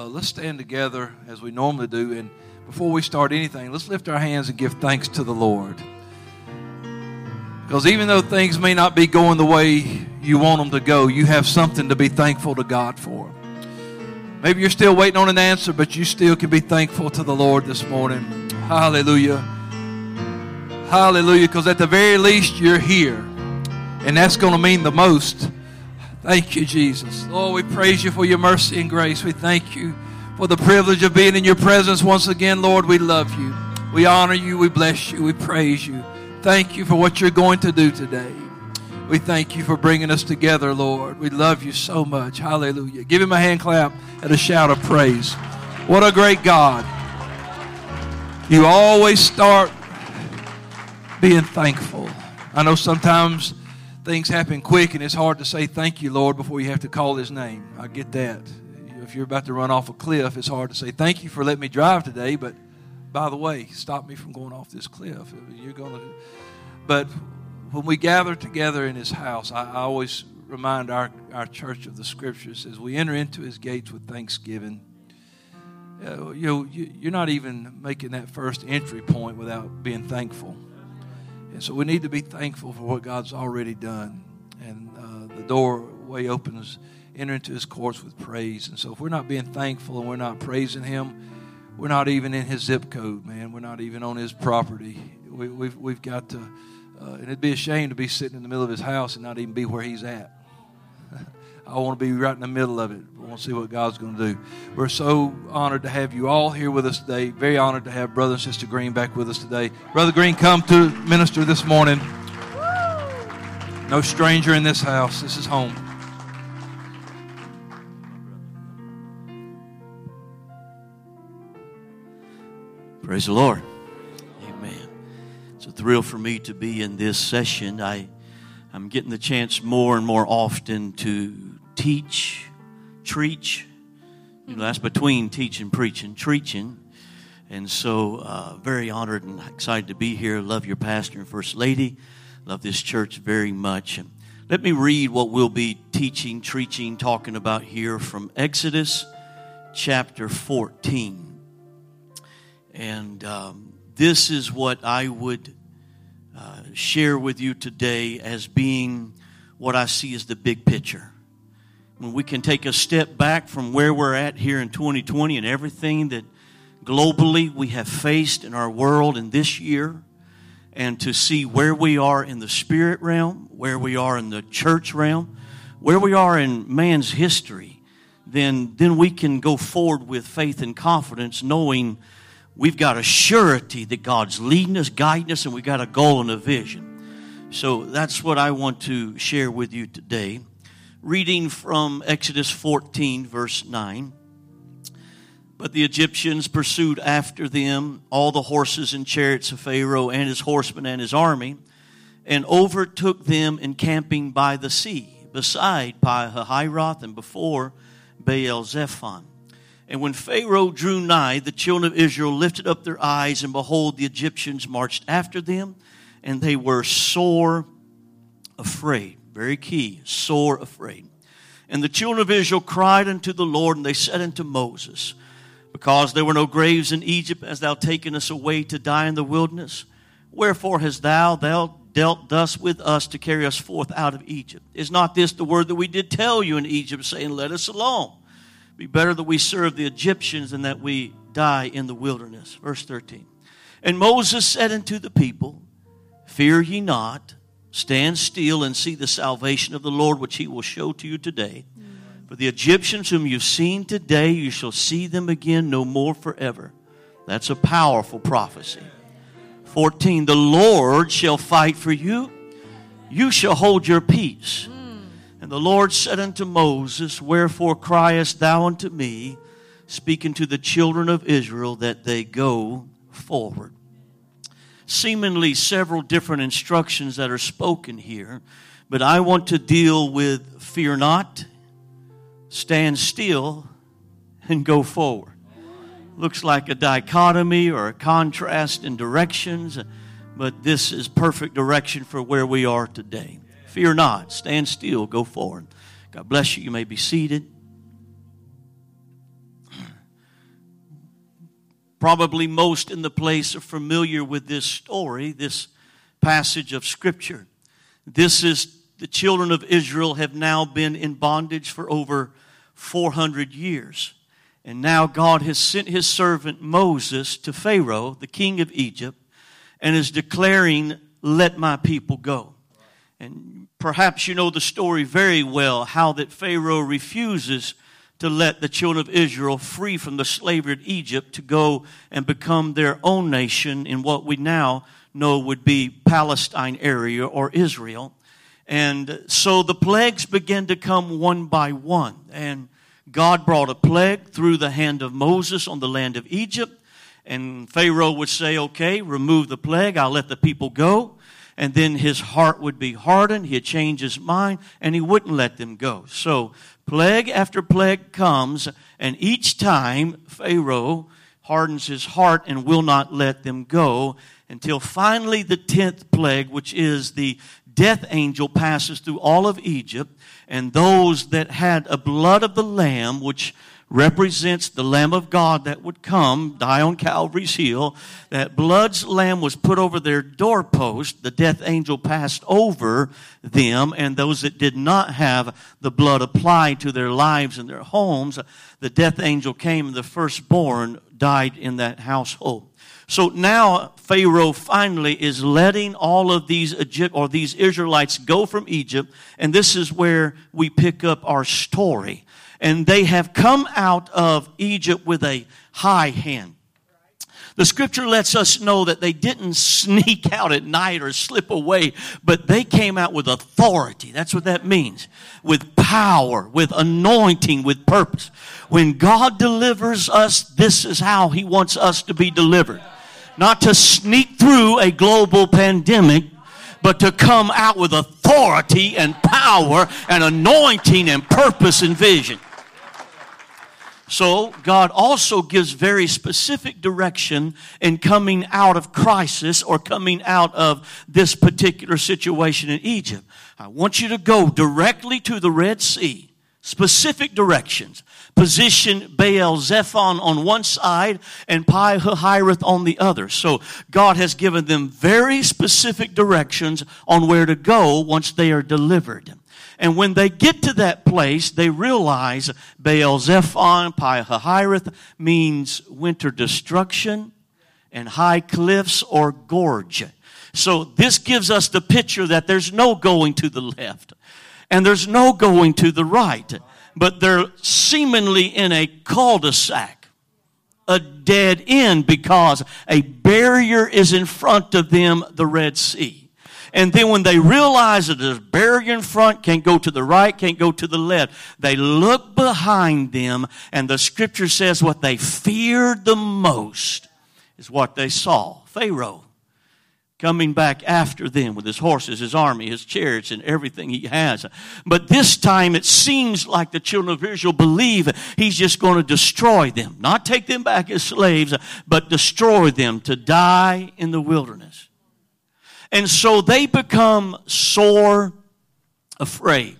uh, let's stand together as we normally do. And before we start anything, let's lift our hands and give thanks to the Lord. Because even though things may not be going the way you want them to go, you have something to be thankful to God for. Maybe you're still waiting on an answer, but you still can be thankful to the Lord this morning. Hallelujah. Hallelujah. Because at the very least, you're here. And that's going to mean the most. Thank you, Jesus. Lord, we praise you for your mercy and grace. We thank you for the privilege of being in your presence once again. Lord, we love you. We honor you. We bless you. We praise you. Thank you for what you're going to do today. We thank you for bringing us together, Lord. We love you so much. Hallelujah. Give him a hand clap and a shout of praise. What a great God. You always start being thankful. I know sometimes things happen quick and it's hard to say thank you, Lord, before you have to call his name. I get that. If you're about to run off a cliff, it's hard to say thank you for letting me drive today, but by the way, stop me from going off this cliff. You're going to. But when we gather together in his house, I, I always remind our, our church of the scriptures as we enter into his gates with thanksgiving. Uh, you know, you, are not even making that first entry point without being thankful. And so we need to be thankful for what God's already done. And uh, the doorway opens, enter into his courts with praise. And so if we're not being thankful and we're not praising him, we're not even in his zip code, man. We're not even on his property. We, have we've, we've got to uh, and it'd be a shame to be sitting in the middle of his house and not even be where he's at. I want to be right in the middle of it. I want to see what God's going to do. We're so honored to have you all here with us today. Very honored to have Brother and Sister Green back with us today. Brother Green, come to minister this morning. No stranger in this house. This is home. Praise the Lord Amen. It's a thrill for me to be in this session. I, I'm getting the chance more and more often to teach, preach. You know, that's between teaching, preaching, preaching. And so, uh, very honored and excited to be here. Love your pastor and first lady. Love this church very much. And Let me read what we'll be teaching, preaching, talking about here from Exodus chapter 14. And um, this is what I would share with you today as being what I see as the big picture. When we can take a step back from where we're at here in 2020 and everything that globally we have faced in our world in this year, and to see where we are in the spirit realm, where we are in the church realm, where we are in man's history, then, then we can go forward with faith and confidence knowing we've got a surety that God's leading us, guiding us, and we've got a goal and a vision. So that's what I want to share with you today. Reading from Exodus 14, verse 9. But the Egyptians pursued after them all the horses and chariots of Pharaoh and his horsemen and his army, and overtook them encamping by the sea, beside Pi-hahiroth and before Baal Zephon. And when Pharaoh drew nigh, the children of Israel lifted up their eyes, and behold, the Egyptians marched after them, and they were sore afraid. Very key, sore afraid. And the children of Israel cried unto the Lord, and they said unto Moses, Because there were no graves in Egypt, as thou taken us away to die in the wilderness? Wherefore hast thou, thou dealt thus with us to carry us forth out of Egypt? Is not this the word that we did tell you in Egypt, saying, Let us alone? Be better that we serve the Egyptians than that we die in the wilderness. Verse 13. And Moses said unto the people, Fear ye not, stand still and see the salvation of the Lord, which he will show to you today. For the Egyptians whom you've seen today, you shall see them again no more forever. That's a powerful prophecy. 14. The Lord shall fight for you, you shall hold your peace. And the Lord said unto Moses, Wherefore criest thou unto me, speaking to the children of Israel, that they go forward? Seemingly several different instructions that are spoken here, but I want to deal with fear not, stand still, and go forward. Looks like a dichotomy or a contrast in directions, but this is perfect direction for where we are today. Fear not. Stand still. Go forward. God bless you. You may be seated. Probably most in the place are familiar with this story, this passage of Scripture. This is the children of Israel have now been in bondage for over 400 years. And now God has sent his servant Moses to Pharaoh, the king of Egypt, and is declaring, Let my people go. And perhaps you know the story very well how that Pharaoh refuses to let the children of Israel free from the slavery of Egypt to go and become their own nation in what we now know would be Palestine area or Israel. And so the plagues began to come one by one. And God brought a plague through the hand of Moses on the land of Egypt. And Pharaoh would say, okay, remove the plague. I'll let the people go. And then his heart would be hardened. He'd change his mind and he wouldn't let them go. So plague after plague comes. And each time Pharaoh hardens his heart and will not let them go until finally the tenth plague, which is the death angel passes through all of Egypt, and those that had a blood of the Lamb, which represents the Lamb of God that would come, die on Calvary's hill, that blood's lamb was put over their doorpost. The death angel passed over them, and those that did not have the blood applied to their lives and their homes, the death angel came, and the firstborn died in that household. So now Pharaoh finally is letting all of these Egypt or these Israelites go from Egypt, and this is where we pick up our story. And they have come out of Egypt with a high hand. The scripture lets us know that they didn't sneak out at night or slip away, but they came out with authority. That's what that means. With power, with anointing, with purpose. When God delivers us, this is how He wants us to be delivered not to sneak through a global pandemic, but to come out with authority and power and anointing and purpose and vision. So, God also gives very specific direction in coming out of crisis or coming out of this particular situation in Egypt. I want you to go directly to the Red Sea specific directions. Position Baal Zephon on one side and Pi Hahiroth on the other. So God has given them very specific directions on where to go once they are delivered. And when they get to that place, they realize Baal Zephon, Pi Hahiroth means winter destruction and high cliffs or gorge. So this gives us the picture that there's no going to the left and there's no going to the right, but they're seemingly in a cul-de-sac, a dead end because a barrier is in front of them, the Red Sea. And then when they realize that a barrier in front, can't go to the right, can't go to the left, they look behind them, and the scripture says what they feared the most is what they saw. Pharaoh coming back after them with his horses, his army, his chariots, and everything he has. But this time it seems like the children of Israel believe he's just going to destroy them. Not take them back as slaves, but destroy them to die in the wilderness. And so they become sore afraid.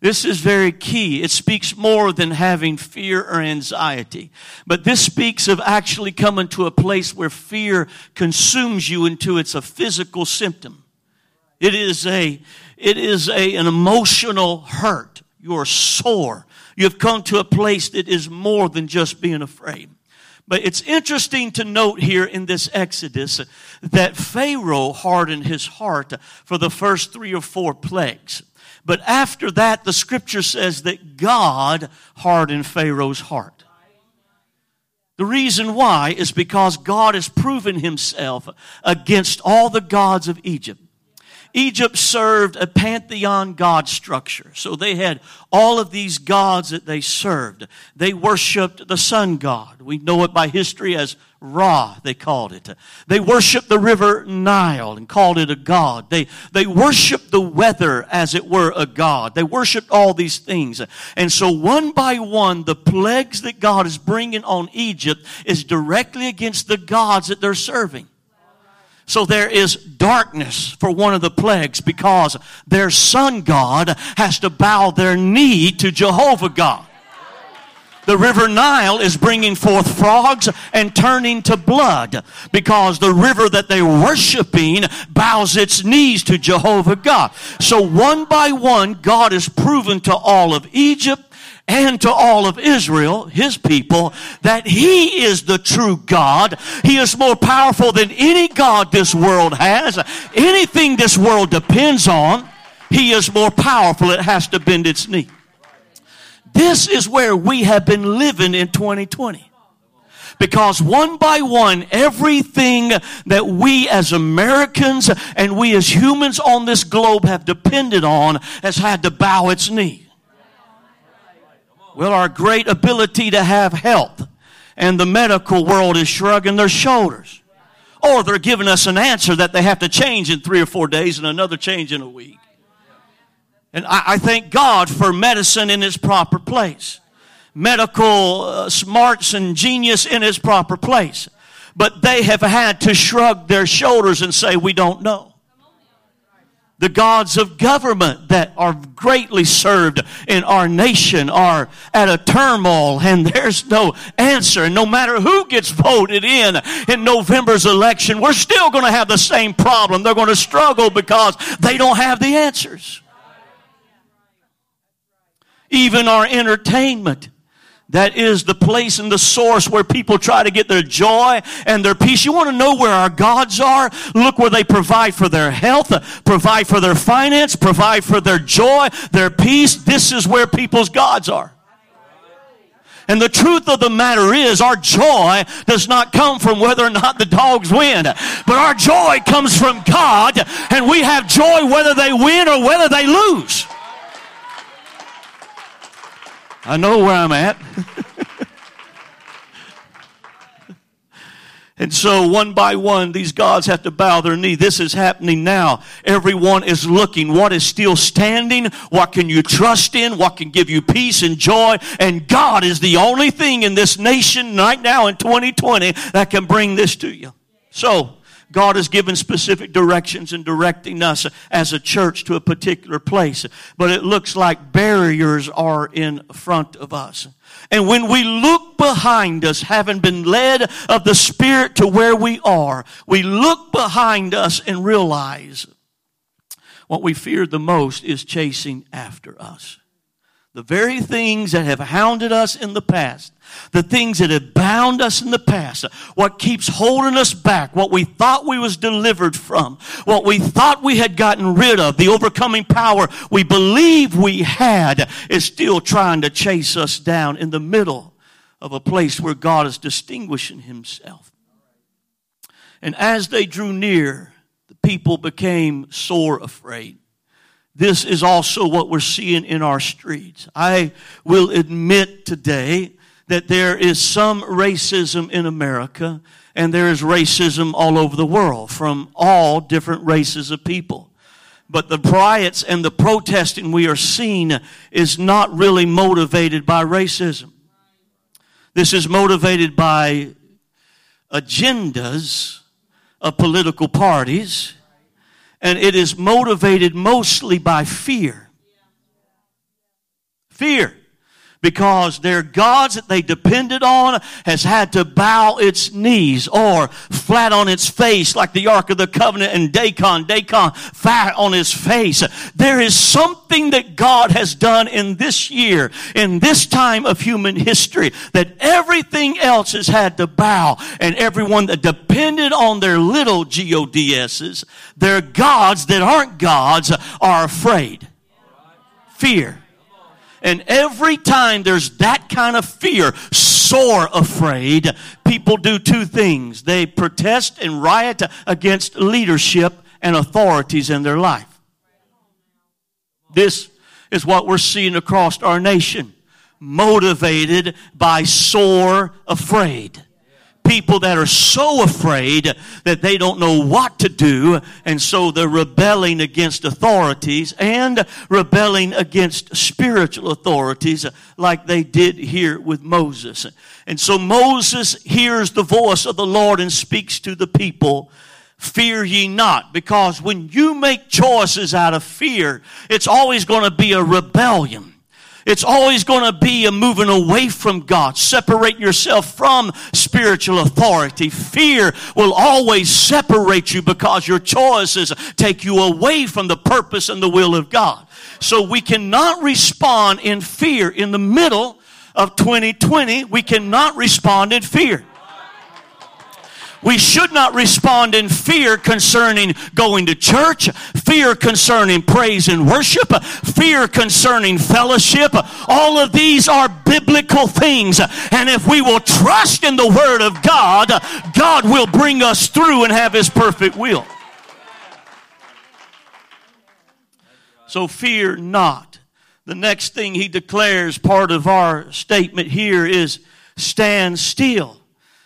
This is very key. It speaks more than having fear or anxiety. But this speaks of actually coming to a place where fear consumes you into it's a physical symptom. It is a, it is a, an emotional hurt. You're sore. You've come to a place that is more than just being afraid. But it's interesting to note here in this Exodus that Pharaoh hardened his heart for the first three or four plagues. But after that, the scripture says that God hardened Pharaoh's heart. The reason why is because God has proven himself against all the gods of Egypt. Egypt served a pantheon god structure. So they had all of these gods that they served. They worshiped the sun god. We know it by history as Ra, they called it. They worshiped the river Nile and called it a god. They, they worshiped the weather as it were a god. They worshiped all these things. And so one by one, the plagues that God is bringing on Egypt is directly against the gods that they're serving. So there is darkness for one of the plagues because their sun God has to bow their knee to Jehovah God. The river Nile is bringing forth frogs and turning to blood because the river that they're worshiping bows its knees to Jehovah God. So one by one, God has proven to all of Egypt and to all of Israel, his people, that he is the true God. He is more powerful than any God this world has, anything this world depends on. He is more powerful. It has to bend its knee. This is where we have been living in 2020. Because one by one, everything that we as Americans and we as humans on this globe have depended on has had to bow its knee. Well, our great ability to have health and the medical world is shrugging their shoulders. Or they're giving us an answer that they have to change in three or four days and another change in a week. And I, I thank God for medicine in its proper place. Medical uh, smarts and genius in its proper place. But they have had to shrug their shoulders and say, we don't know the gods of government that are greatly served in our nation are at a turmoil and there's no answer. And no matter who gets voted in in November's election, we're still going to have the same problem. They're going to struggle because they don't have the answers even our entertainment. That is the place and the source where people try to get their joy and their peace. You want to know where our gods are? Look where they provide for their health, provide for their finance, provide for their joy, their peace. This is where people's gods are. And the truth of the matter is, our joy does not come from whether or not the dogs win, but our joy comes from God, and we have joy whether they win or whether they lose. I know where I'm at. and so, one by one, these gods have to bow their knee. This is happening now. Everyone is looking. What is still standing? What can you trust in? What can give you peace and joy? And God is the only thing in this nation right now in 2020 that can bring this to you. So, God has given specific directions and directing us as a church to a particular place. But it looks like barriers are in front of us. And when we look behind us, having been led of the Spirit to where we are, we look behind us and realize what we fear the most is chasing after us. The very things that have hounded us in the past, the things that have bound us in the past, what keeps holding us back, what we thought we was delivered from, what we thought we had gotten rid of, the overcoming power we believe we had is still trying to chase us down in the middle of a place where God is distinguishing himself. And as they drew near, the people became sore afraid. This is also what we're seeing in our streets. I will admit today that there is some racism in America and there is racism all over the world from all different races of people. But the riots and the protesting we are seeing is not really motivated by racism. This is motivated by agendas of political parties and it is motivated mostly by fear. Fear because their gods that they depended on has had to bow its knees or flat on its face like the Ark of the Covenant and Dagon, Dagon flat on his face. There is something that God has done in this year, in this time of human history, that everything else has had to bow and everyone that depended on their little GODSs, their gods that aren't gods are afraid. Fear. And every time there's that kind of fear, sore afraid, people do two things. They protest and riot against leadership and authorities in their life. This is what we're seeing across our nation. Motivated by sore afraid people that are so afraid that they don't know what to do, and so they're rebelling against authorities and rebelling against spiritual authorities like they did here with Moses. And so Moses hears the voice of the Lord and speaks to the people fear ye not. Because when you make choices out of fear, it's always going to be a rebellion. It's always going to be a moving away from God, separating yourself from spiritual authority. Fear will always separate you because your choices take you away from the purpose and the will of God. So we cannot respond in fear in the middle of 2020. We cannot respond in fear. We should not respond in fear concerning going to church, fear concerning praise and worship, fear concerning fellowship. All of these are biblical things. And if we will trust in the Word of God, God will bring us through and have His perfect will. So fear not. The next thing he declares, part of our statement here, is stand still.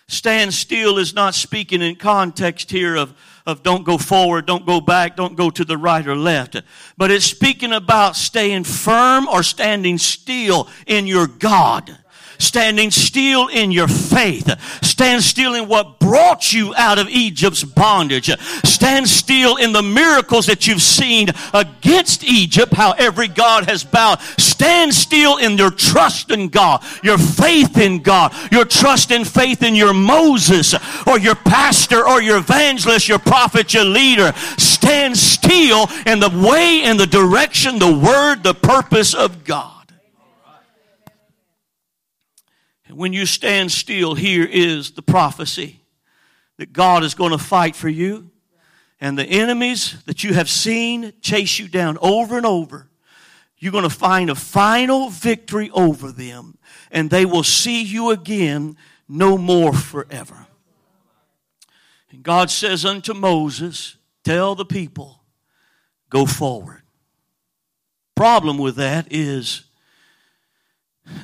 Stand still is not speaking in context here of, of don't go forward, don't go back, don't go to the right or left. But it's speaking about staying firm or standing still in your God standing still in your faith. Stand still in what brought you out of Egypt's bondage. Stand still in the miracles that you've seen against Egypt, how every God has bowed. Stand still in your trust in God, your faith in God, your trust and faith in your Moses or your pastor or your evangelist, your prophet, your leader. Stand still in the way and the direction, the word, the purpose of God. When you stand still, here is the prophecy that God is going to fight for you. And the enemies that you have seen chase you down over and over, you're going to find a final victory over them. And they will see you again no more forever. And God says unto Moses, Tell the people, go forward. Problem with that is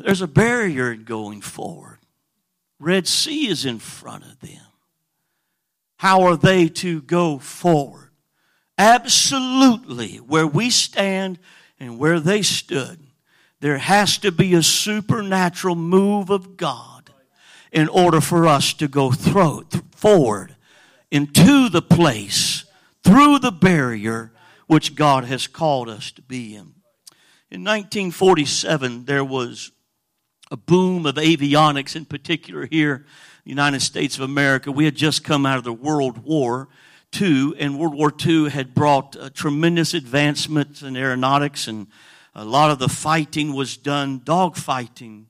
there's a barrier in going forward. Red Sea is in front of them. How are they to go forward? Absolutely, where we stand and where they stood, there has to be a supernatural move of God in order for us to go through, th- forward into the place through the barrier which God has called us to be in. In 1947, there was a boom of avionics, in particular here in the United States of America. We had just come out of the World War II, and World War II had brought uh, tremendous advancements in aeronautics, and a lot of the fighting was done dogfighting.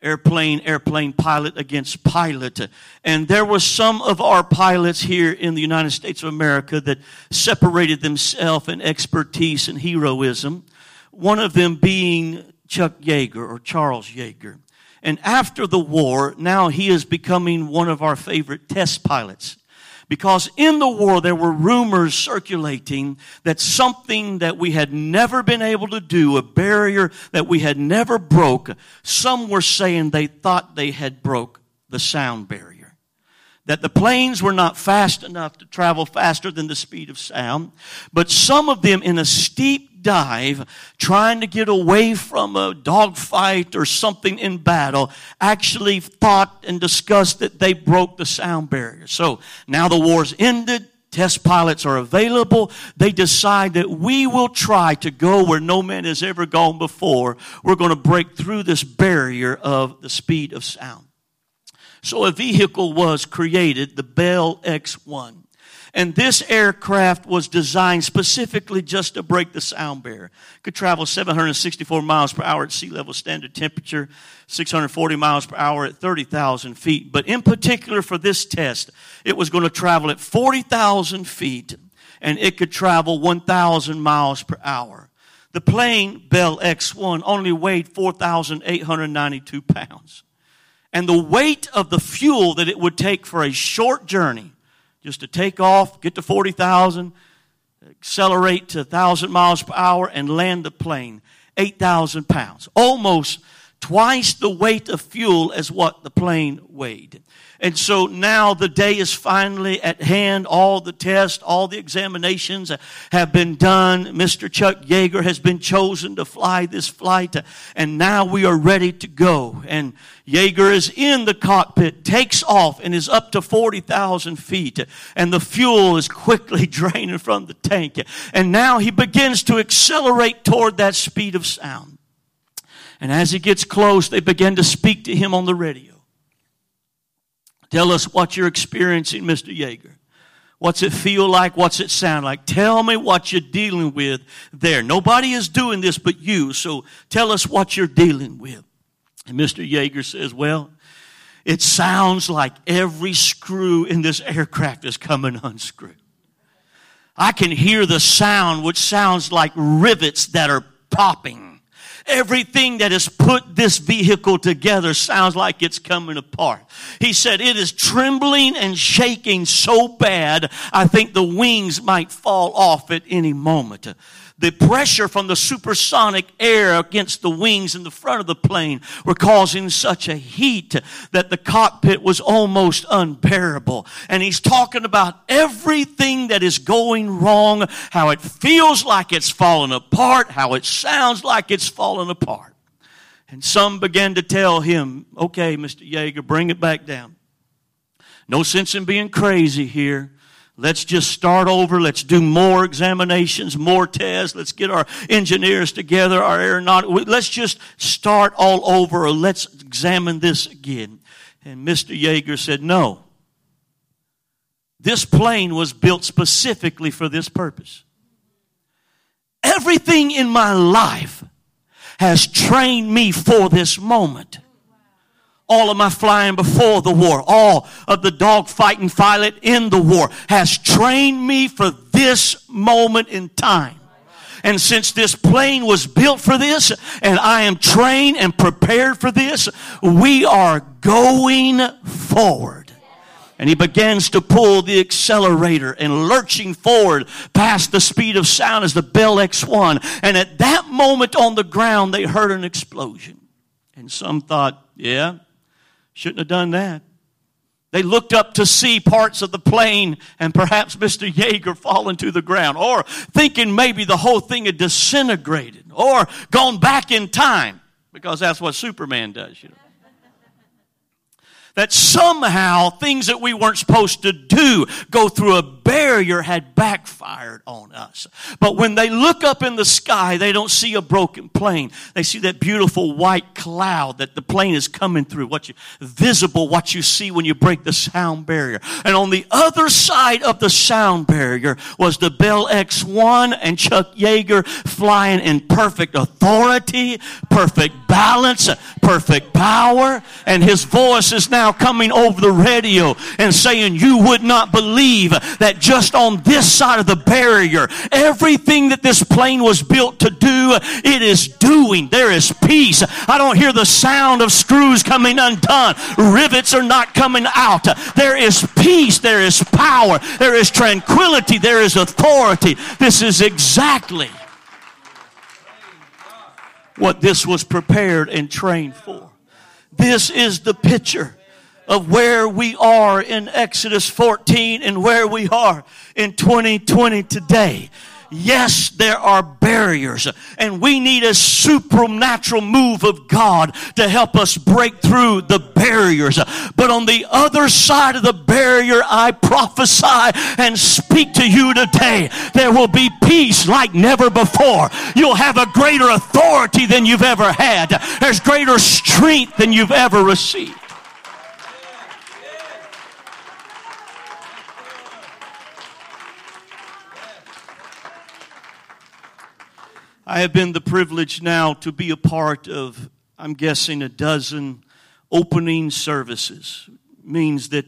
Airplane airplane pilot against pilot. And there were some of our pilots here in the united states of america that separated themselves in expertise and heroism one of them being Chuck Yeager or Charles Yeager. And after the war, now he is becoming one of our favorite test pilots. Because in the war, there were rumors circulating that something that we had never been able to do, a barrier that we had never broke, some were saying they thought they had broke the sound barrier. That the planes were not fast enough to travel faster than the speed of sound, but some of them in a steep dive, trying to get away from a dogfight or something in battle, actually thought and discussed that they broke the sound barrier. So now the war's ended. Test pilots are available. They decide that we will try to go where no man has ever gone before. We're going to break through this barrier of the speed of sound. So a vehicle was created, the Bell X1. And this aircraft was designed specifically just to break the sound barrier. Could travel 764 miles per hour at sea level standard temperature, 640 miles per hour at 30,000 feet. But in particular for this test, it was going to travel at 40,000 feet and it could travel 1,000 miles per hour. The plane, Bell X-1, only weighed 4,892 pounds. And the weight of the fuel that it would take for a short journey just to take off, get to 40,000, accelerate to 1,000 miles per hour, and land the plane. 8,000 pounds. Almost twice the weight of fuel as what the plane weighed. And so now the day is finally at hand. All the tests, all the examinations have been done. Mr. Chuck Yeager has been chosen to fly this flight. And now we are ready to go. And Yeager is in the cockpit, takes off, and is up to 40,000 feet. And the fuel is quickly draining from the tank. And now he begins to accelerate toward that speed of sound. And as he gets close, they begin to speak to him on the radio. Tell us what you're experiencing, Mr. Yeager. What's it feel like? What's it sound like? Tell me what you're dealing with there. Nobody is doing this but you, so tell us what you're dealing with. And Mr. Yeager says, Well, it sounds like every screw in this aircraft is coming unscrewed. I can hear the sound, which sounds like rivets that are popping. Everything that has put this vehicle together sounds like it's coming apart. He said it is trembling and shaking so bad, I think the wings might fall off at any moment the pressure from the supersonic air against the wings in the front of the plane were causing such a heat that the cockpit was almost unbearable. And he's talking about everything that is going wrong, how it feels like it's falling apart, how it sounds like it's falling apart. And some began to tell him, okay, Mr. Yeager, bring it back down. No sense in being crazy here. Let's just start over. Let's do more examinations, more tests. Let's get our engineers together, our aeronautic. Let's just start all over or let's examine this again. And Mr. Yeager said, no. This plane was built specifically for this purpose. Everything in my life has trained me for this moment all of my flying before the war, all of the dogfighting pilot in the war has trained me for this moment in time. And since this plane was built for this, and I am trained and prepared for this, we are going forward. And he begins to pull the accelerator and lurching forward past the speed of sound as the Bell X1. And at that moment on the ground, they heard an explosion. And some thought, yeah, Shouldn't have done that. They looked up to see parts of the plane and perhaps Mr. Yeager falling to the ground or thinking maybe the whole thing had disintegrated or gone back in time because that's what Superman does, you know that somehow things that we weren't supposed to do go through a barrier had backfired on us. But when they look up in the sky, they don't see a broken plane. They see that beautiful white cloud that the plane is coming through, what you, visible, what you see when you break the sound barrier. And on the other side of the sound barrier was the Bell X-1 and Chuck Yeager flying in perfect authority, perfect balance, perfect power, and his voice is now coming over the radio and saying, You would not believe that just on this side of the barrier, everything that this plane was built to do, it is doing. There is peace. I don't hear the sound of screws coming undone, rivets are not coming out. There is peace, there is power, there is tranquility, there is authority. This is exactly what this was prepared and trained for. This is the picture of where we are in Exodus 14 and where we are in 2020 today. Yes, there are barriers and we need a supernatural move of God to help us break through the barriers. But on the other side of the barrier, I prophesy and speak to you today. There will be peace like never before. You'll have a greater authority than you've ever had. There's greater strength than you've ever received. I have been the privilege now to be a part of, I'm guessing, a dozen opening services. It means that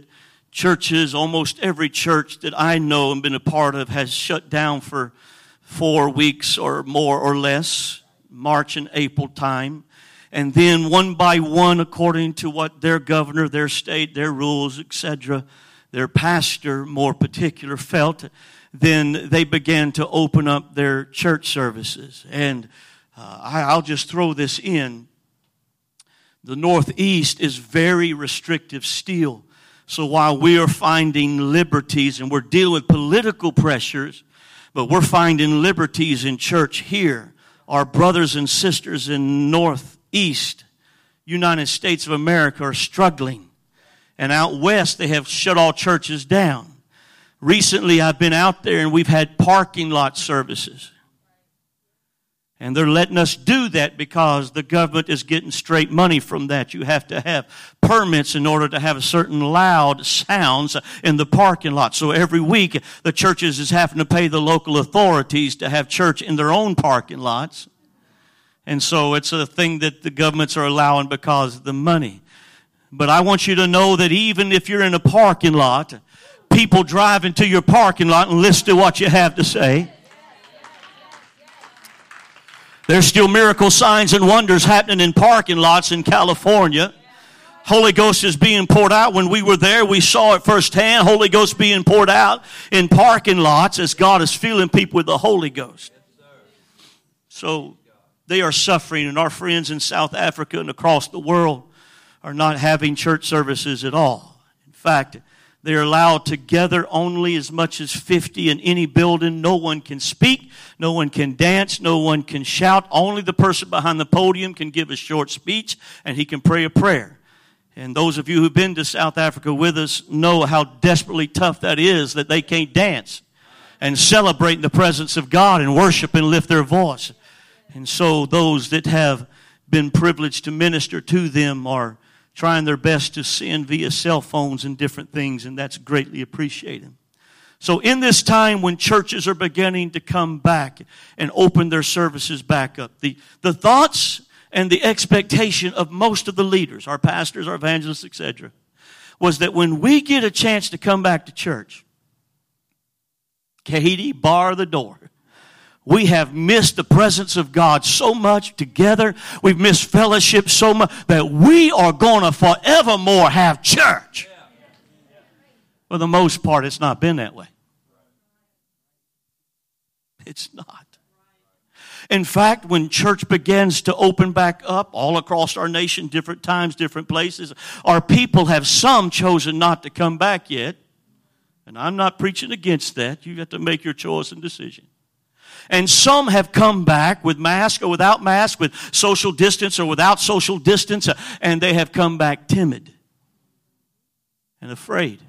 churches, almost every church that I know and been a part of, has shut down for four weeks or more or less, March and April time. And then one by one, according to what their governor, their state, their rules, etc., their pastor, more particular, felt then they began to open up their church services. And uh, I, will just throw this in. The Northeast is very restrictive still. So while we are finding liberties and we're dealing with political pressures, but we're finding liberties in church here, our brothers and sisters in Northeast, United States of America are struggling. And out west, they have shut all churches down. Recently, I've been out there and we've had parking lot services. And they're letting us do that because the government is getting straight money from that. You have to have permits in order to have a certain loud sounds in the parking lot. So every week the churches is having to pay the local authorities to have church in their own parking lots. And so it's a thing that the governments are allowing because of the money. But I want you to know that even if you're in a parking lot, people drive into your parking lot and listen to what you have to say. There's still miracle signs and wonders happening in parking lots in California. Holy Ghost is being poured out. When we were there, we saw it firsthand. Holy Ghost being poured out in parking lots as God is filling people with the Holy Ghost. So they are suffering, and our friends in South Africa and across the world are not having church services at all. In fact, they're allowed to gather only as much as 50 in any building. No one can speak. No one can dance. No one can shout. Only the person behind the podium can give a short speech and he can pray a prayer. And those of you who've been to South Africa with us know how desperately tough that is that they can't dance and celebrate in the presence of God and worship and lift their voice. And so those that have been privileged to minister to them are trying their best to send via cell phones and different things, and that's greatly appreciated. So, in this time when churches are beginning to come back and open their services back up, the, the thoughts and the expectation of most of the leaders, our pastors, our evangelists, etc., was that when we get a chance to come back to church, Katie, bar the door we have missed the presence of God so much together. We've missed fellowship so much that we are going to forevermore have church. For the most part, it's not been that way. It's not. In fact, when church begins to open back up all across our nation, different times, different places, our people have some chosen not to come back yet. And I'm not preaching against that. You have to make your choice and decision. And some have come back with mask or without mask, with social distance or without social distance, uh, and they have come back timid and afraid.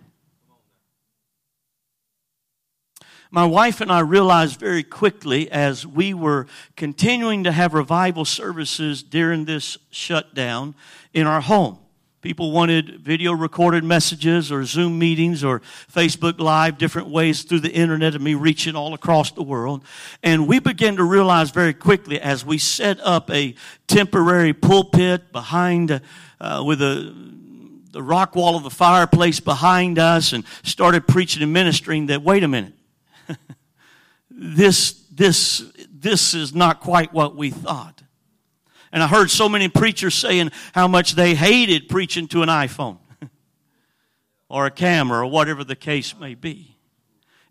My wife and I realized very quickly as we were continuing to have revival services during this shutdown in our home People wanted video recorded messages or Zoom meetings or Facebook Live, different ways through the internet of me reaching all across the world. And we began to realize very quickly as we set up a temporary pulpit behind, uh, with a, the rock wall of the fireplace behind us and started preaching and ministering that, wait a minute. this, this, this is not quite what we thought. And I heard so many preachers saying how much they hated preaching to an iPhone or a camera or whatever the case may be.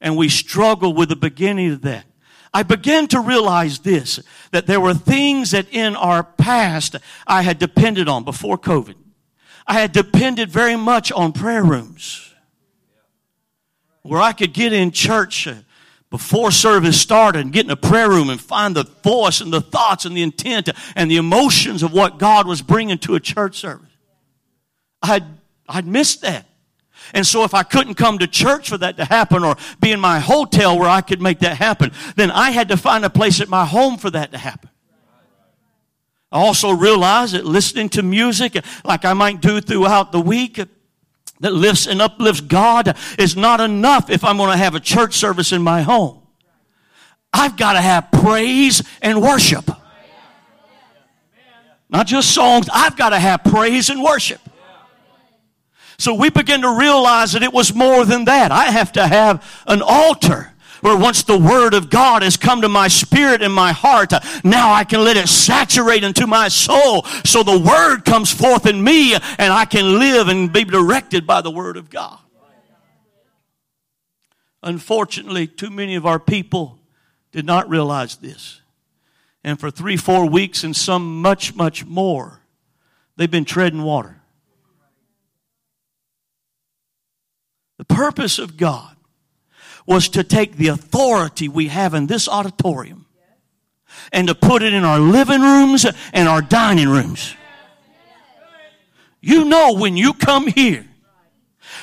And we struggle with the beginning of that. I began to realize this, that there were things that in our past I had depended on before COVID. I had depended very much on prayer rooms where I could get in church before service started and get in a prayer room and find the voice and the thoughts and the intent and the emotions of what God was bringing to a church service. I'd, I'd missed that. And so if I couldn't come to church for that to happen or be in my hotel where I could make that happen, then I had to find a place at my home for that to happen. I also realized that listening to music like I might do throughout the week that lifts and uplifts God is not enough if I'm going to have a church service in my home. I've got to have praise and worship. Not just songs, I've got to have praise and worship. So we begin to realize that it was more than that. I have to have an altar where once the word of God has come to my spirit and my heart, now I can let it saturate into my soul so the word comes forth in me and I can live and be directed by the word of God. Unfortunately, too many of our people did not realize this. And for three, four weeks, and some much, much more, they've been treading water. The purpose of God was to take the authority we have in this auditorium and to put it in our living rooms and our dining rooms. You know when you come here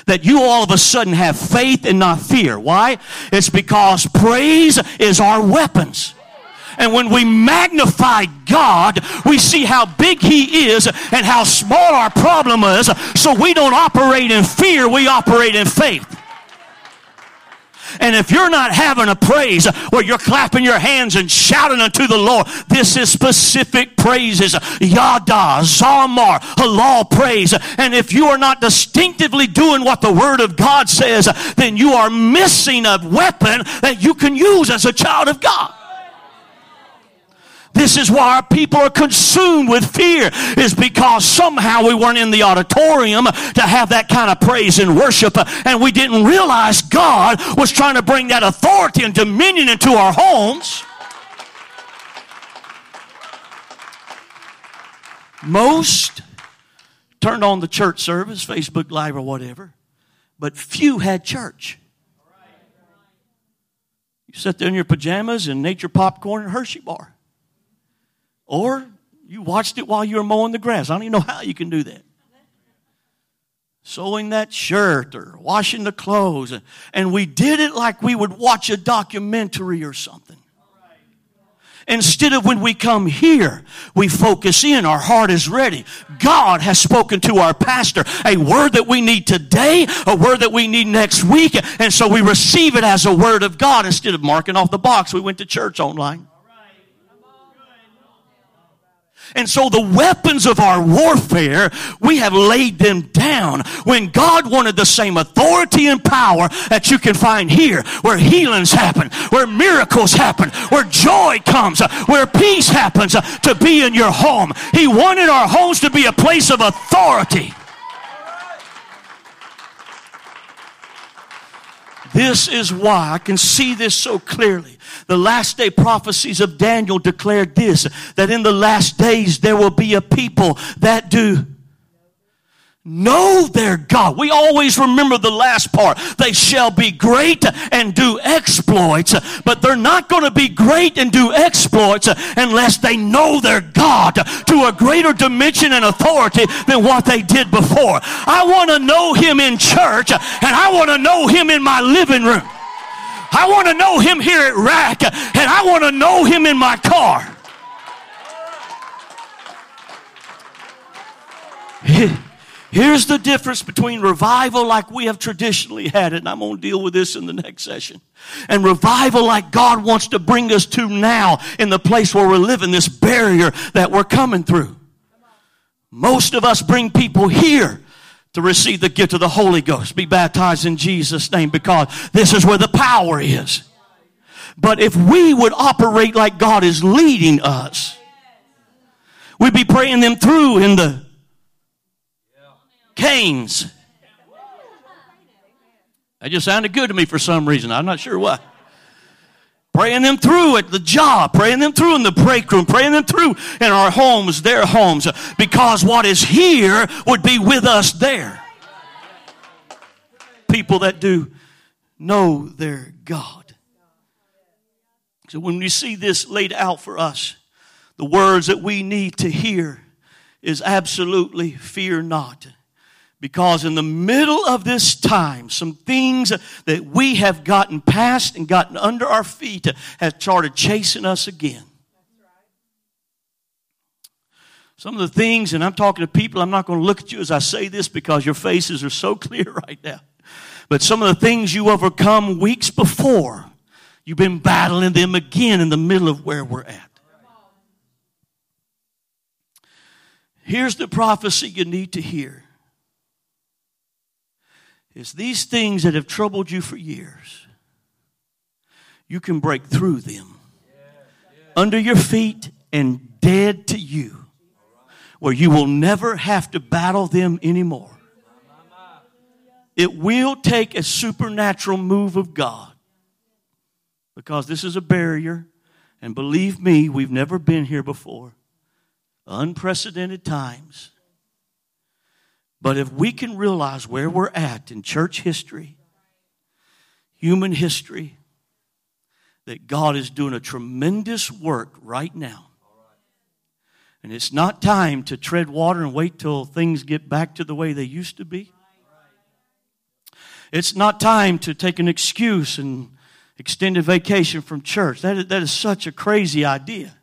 that you all of a sudden have faith and not fear. Why? It's because praise is our weapons. And when we magnify God, we see how big He is and how small our problem is. So we don't operate in fear, we operate in faith. And if you're not having a praise where you're clapping your hands and shouting unto the Lord, this is specific praises. Yada, Zamar, Halal praise. And if you are not distinctively doing what the Word of God says, then you are missing a weapon that you can use as a child of God. This is why our people are consumed with fear, is because somehow we weren't in the auditorium to have that kind of praise and worship, uh, and we didn't realize God was trying to bring that authority and dominion into our homes. Most turned on the church service, Facebook Live or whatever, but few had church. You sat there in your pajamas and your popcorn and Hershey bar. Or you watched it while you were mowing the grass. I don't even know how you can do that. Sewing that shirt or washing the clothes. And we did it like we would watch a documentary or something. Instead of when we come here, we focus in, our heart is ready. God has spoken to our pastor a word that we need today, a word that we need next week, and so we receive it as a word of God instead of marking off the box. We went to church online. And so the weapons of our warfare, we have laid them down when God wanted the same authority and power that you can find here, where healings happen, where miracles happen, where joy comes, where peace happens uh, to be in your home. He wanted our homes to be a place of authority. This is why I can see this so clearly. The last day prophecies of Daniel declared this that in the last days there will be a people that do know their God. We always remember the last part. They shall be great and do exploits, but they're not going to be great and do exploits unless they know their God to a greater dimension and authority than what they did before. I want to know Him in church and I want to know Him in my living room. I want to know Him here at Rack and I want to know Him in my car. Here's the difference between revival like we have traditionally had it, and I'm going to deal with this in the next session, and revival like God wants to bring us to now in the place where we're living, this barrier that we're coming through. Most of us bring people here to receive the gift of the Holy Ghost, be baptized in Jesus' name, because this is where the power is. But if we would operate like God is leading us, we'd be praying them through in the canes. That just sounded good to me for some reason. I'm not sure why. Praying them through at the job, praying them through in the break room, praying them through in our homes, their homes, because what is here would be with us there. People that do know their God. So when we see this laid out for us, the words that we need to hear is absolutely fear not. Because in the middle of this time, some things that we have gotten past and gotten under our feet have started chasing us again. Some of the things, and I'm talking to people, I'm not going to look at you as I say this because your faces are so clear right now. But some of the things you overcome weeks before, you've been battling them again in the middle of where we're at. Here's the prophecy you need to hear is these things that have troubled you for years, you can break through them under your feet and dead to you, where you will never have to battle them anymore. It will take a supernatural move of God because this is a barrier, and believe me, we've never been here before. Unprecedented times. But if we can realize where we're at in church history, human history, that God is doing a tremendous work right now. And it's not time to tread water and wait till things get back to the way they used to be. It's not time to take an excuse and extended vacation from church. That is, that is such a crazy idea.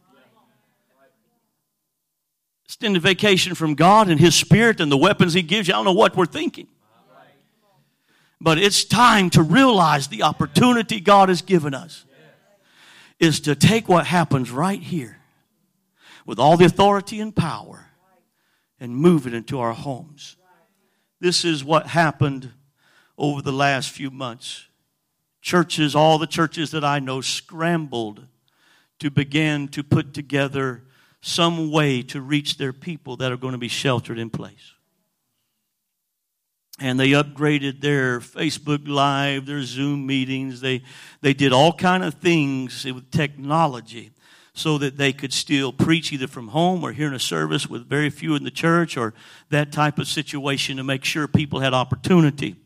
Extended vacation from God and His Spirit and the weapons He gives you. I don't know what we're thinking. But it's time to realize the opportunity God has given us is to take what happens right here with all the authority and power and move it into our homes. This is what happened over the last few months. Churches, all the churches that I know, scrambled to begin to put together some way to reach their people that are going to be sheltered in place. And they upgraded their Facebook Live, their Zoom meetings. They, they did all kind of things with technology so that they could still preach either from home or here in a service with very few in the church or that type of situation to make sure people had opportunity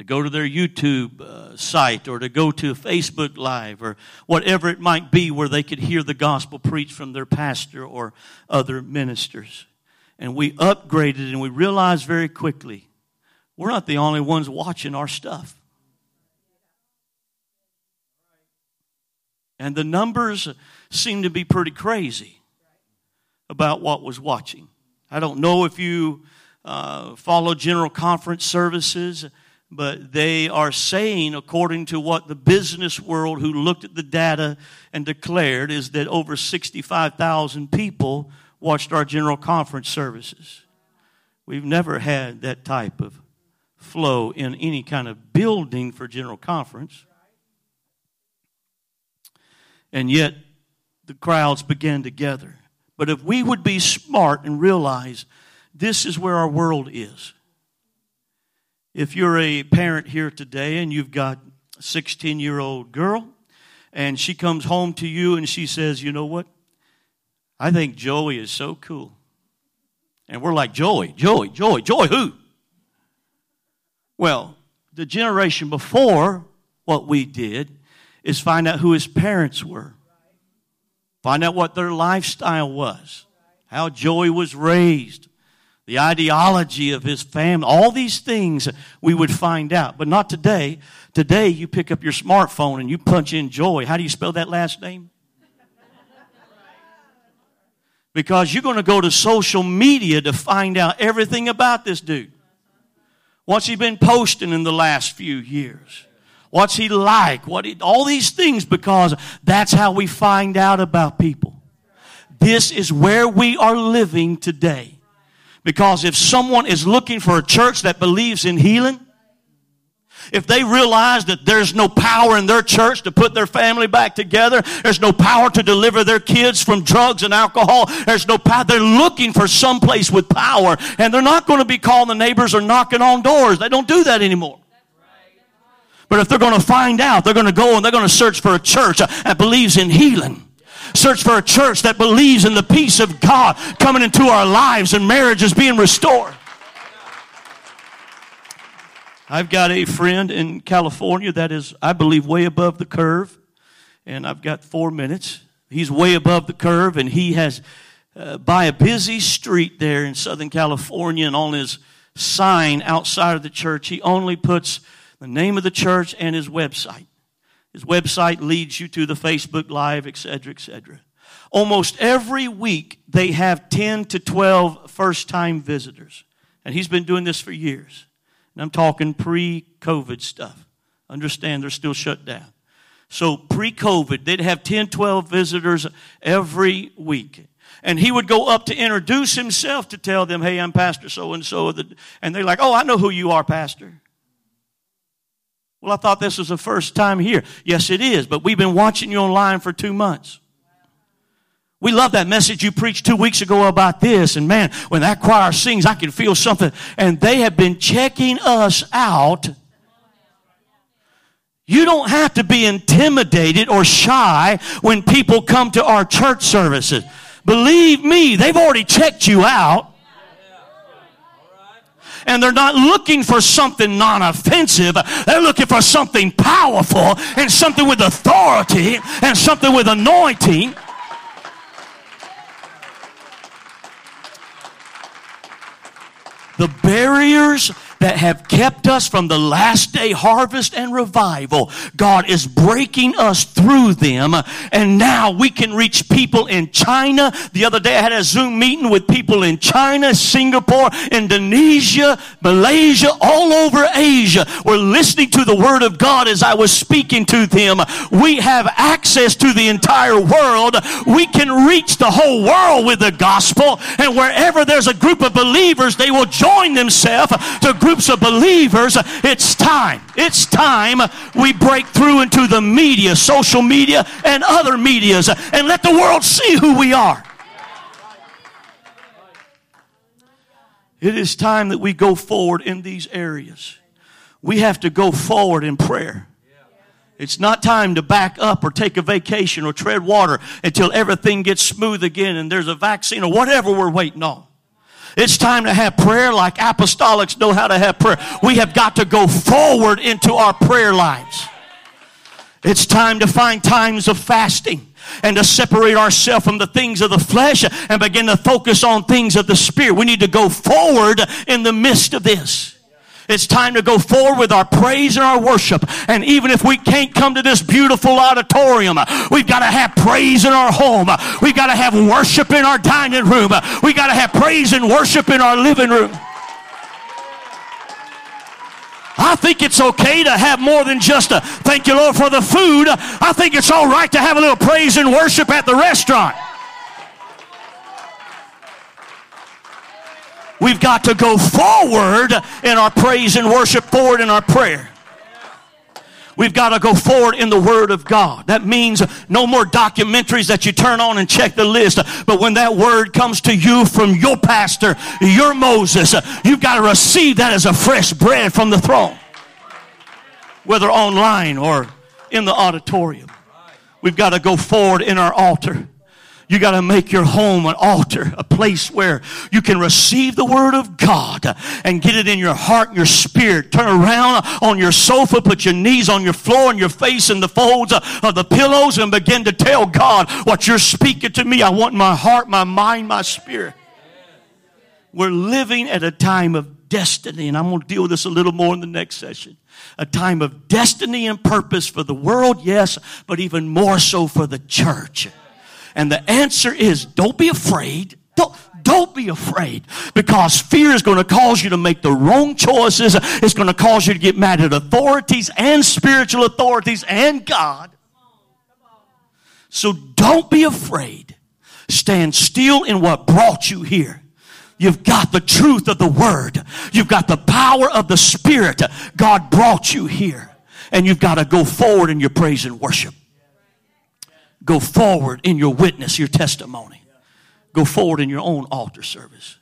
to go to their YouTube uh, site or to go to Facebook Live or whatever it might be where they could hear the gospel preached from their pastor or other ministers. And we upgraded and we realized very quickly we're not the only ones watching our stuff. And the numbers seem to be pretty crazy about what was watching. I don't know if you uh, follow general conference services but they are saying, according to what the business world who looked at the data and declared, is that over 65,000 people watched our general conference services. We've never had that type of flow in any kind of building for general conference. And yet, the crowds began to gather. But if we would be smart and realize this is where our world is if you're a parent here today and you've got a 16 year old girl and she comes home to you and she says, You know what? I think Joey is so cool. And we're like, Joey, Joey, Joey, Joey, who? Well, the generation before what we did is find out who his parents were, find out what their lifestyle was, how Joey was raised, the ideology of his family, all these things we would find out. But not today. Today, you pick up your smartphone and you punch in Joy. How do you spell that last name? Because you're going to go to social media to find out everything about this dude. What's he been posting in the last few years? What's he like? What he, all these things because that's how we find out about people. This is where we are living today. Because if someone is looking for a church that believes in healing, if they realize that there's no power in their church to put their family back together, there's no power to deliver their kids from drugs and alcohol, there's no power. They're looking for some place with power, and they're not going to be calling the neighbors or knocking on doors. They don't do that anymore. But if they're going to find out, they're going to go and they're going to search for a church that believes in healing. Search for a church that believes in the peace of God coming into our lives and marriages being restored. I've got a friend in California that is, I believe, way above the curve. And I've got four minutes. He's way above the curve, and he has, uh, by a busy street there in Southern California, and on his sign outside of the church, he only puts the name of the church and his website. His website leads you to the Facebook Live, etc., etc. Almost every week, they have 10 to 12 first time visitors. And he's been doing this for years. And I'm talking pre COVID stuff. Understand they're still shut down. So pre COVID, they'd have 10, 12 visitors every week. And he would go up to introduce himself to tell them, hey, I'm Pastor so and so. And they're like, oh, I know who you are, Pastor. Well, I thought this was the first time here. Yes, it is, but we've been watching you online for two months. We love that message you preached two weeks ago about this. And man, when that choir sings, I can feel something. And they have been checking us out. You don't have to be intimidated or shy when people come to our church services. Believe me, they've already checked you out and they're not looking for something non offensive. They're looking for something powerful and something with authority and something with anointing. The barriers that have kept us from the last day harvest and revival. God is breaking us through them. And now we can reach people in China. The other day I had a Zoom meeting with people in China, Singapore, Indonesia, Malaysia, all over Asia. We're listening to the Word of God as I was speaking to them. We have access to the entire world. We can reach the whole world with the gospel. And wherever there's a group of believers, they will join themselves to groups of believers. It's time. It's time we break through into the media, social media, and other medias, and let the world see who we are. It is time that we go forward in these areas. We have to go forward in prayer. It's not time to back up or take a vacation or tread water until everything gets smooth again and there's a vaccine or whatever we're waiting on. It's time to have prayer like apostolics know how to have prayer. We have got to go forward into our prayer lives. It's time to find times of fasting and to separate ourselves from the things of the flesh and begin to focus on things of the spirit. We need to go forward in the midst of this. It's time to go forward with our praise and our worship. And even if we can't come to this beautiful auditorium, we've got to have praise in our home. We've got to have worship in our dining room. We've got to have praise and worship in our living room. I think it's okay to have more than just a thank you, Lord, for the food. I think it's all right to have a little praise and worship at the restaurant. We've got to go forward in our praise and worship, forward in our prayer. We've got to go forward in the Word of God. That means no more documentaries that you turn on and check the list. But when that Word comes to you from your pastor, your Moses, you've got to receive that as a fresh bread from the throne. Whether online or in the auditorium. We've got to go forward in our altar. You got to make your home an altar, a place where you can receive the Word of God and get it in your heart and your spirit. Turn around on your sofa, put your knees on your floor and your face in the folds of the pillows and begin to tell God what you're speaking to me. I want my heart, my mind, my spirit. We're living at a time of destiny, and I'm going to deal with this a little more in the next session. A time of destiny and purpose for the world, yes, but even more so for the church. And the answer is don't be afraid. Don't, don't be afraid because fear is going to cause you to make the wrong choices. It's going to cause you to get mad at authorities and spiritual authorities and God. So don't be afraid. Stand still in what brought you here. You've got the truth of the word. You've got the power of the spirit. God brought you here. And you've got to go forward in your praise and worship. Go forward in your witness, your testimony. Go forward in your own altar service.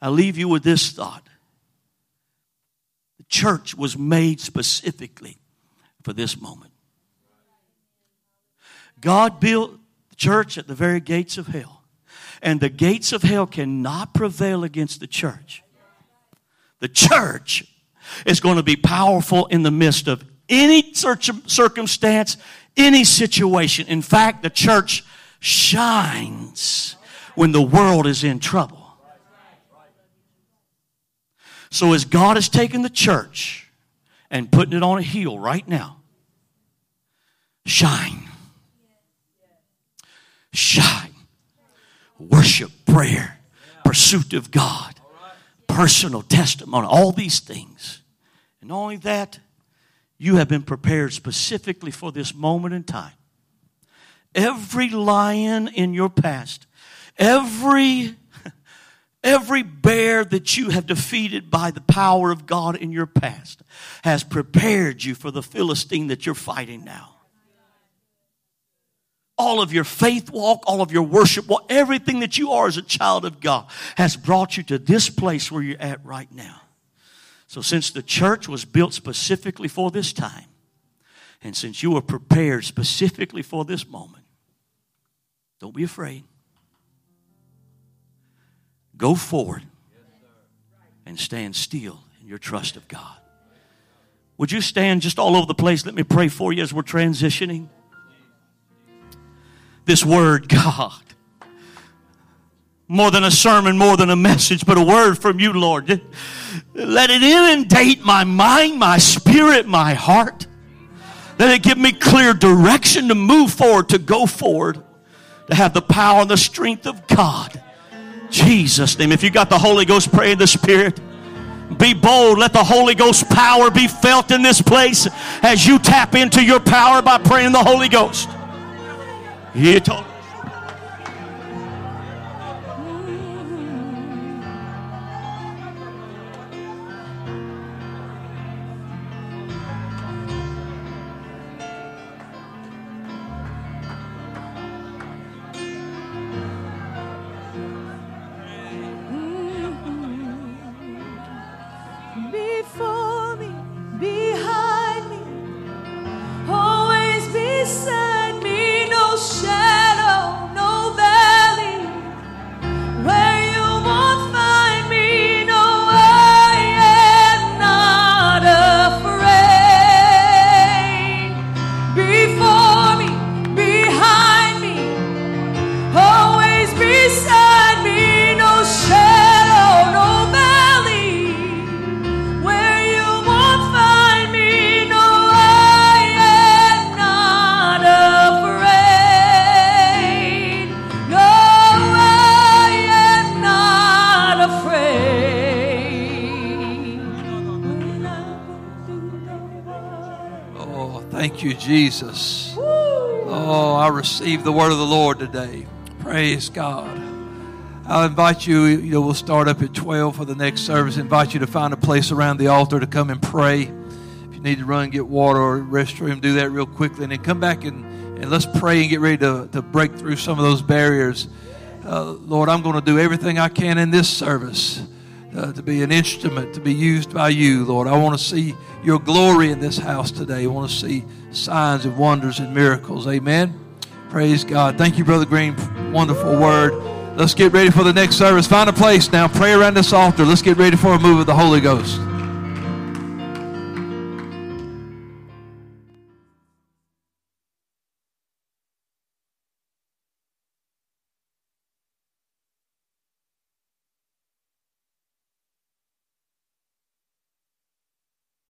I leave you with this thought. The church was made specifically for this moment. God built the church at the very gates of hell. And the gates of hell cannot prevail against the church. The church is going to be powerful in the midst of any circumstance, any situation. In fact, the church shines when the world is in trouble. So, as God has taken the church and putting it on a hill right now, shine. Shine. Worship, prayer, pursuit of God, personal testimony, all these things. And not only that, you have been prepared specifically for this moment in time. Every lion in your past, every Every bear that you have defeated by the power of God in your past has prepared you for the Philistine that you're fighting now. All of your faith walk, all of your worship walk, everything that you are as a child of God has brought you to this place where you're at right now. So, since the church was built specifically for this time, and since you were prepared specifically for this moment, don't be afraid. Go forward and stand still in your trust of God. Would you stand just all over the place? Let me pray for you as we're transitioning. This word, God, more than a sermon, more than a message, but a word from you, Lord. Let it inundate my mind, my spirit, my heart. Let it give me clear direction to move forward, to go forward, to have the power and the strength of God. Jesus' name. If you got the Holy Ghost, pray in the Spirit. Be bold. Let the Holy Ghost power be felt in this place as you tap into your power by praying the Holy Ghost. He told I received the word of the Lord today. Praise God. I'll invite you, you know, we'll start up at 12 for the next service. invite you to find a place around the altar to come and pray. If you need to run, get water or restroom, do that real quickly. And then come back and, and let's pray and get ready to, to break through some of those barriers. Uh, Lord, I'm going to do everything I can in this service uh, to be an instrument to be used by you, Lord. I want to see your glory in this house today. I want to see signs and wonders and miracles. Amen. Praise God. Thank you, Brother Green. Wonderful word. Let's get ready for the next service. Find a place now. Pray around this altar. Let's get ready for a move of the Holy Ghost.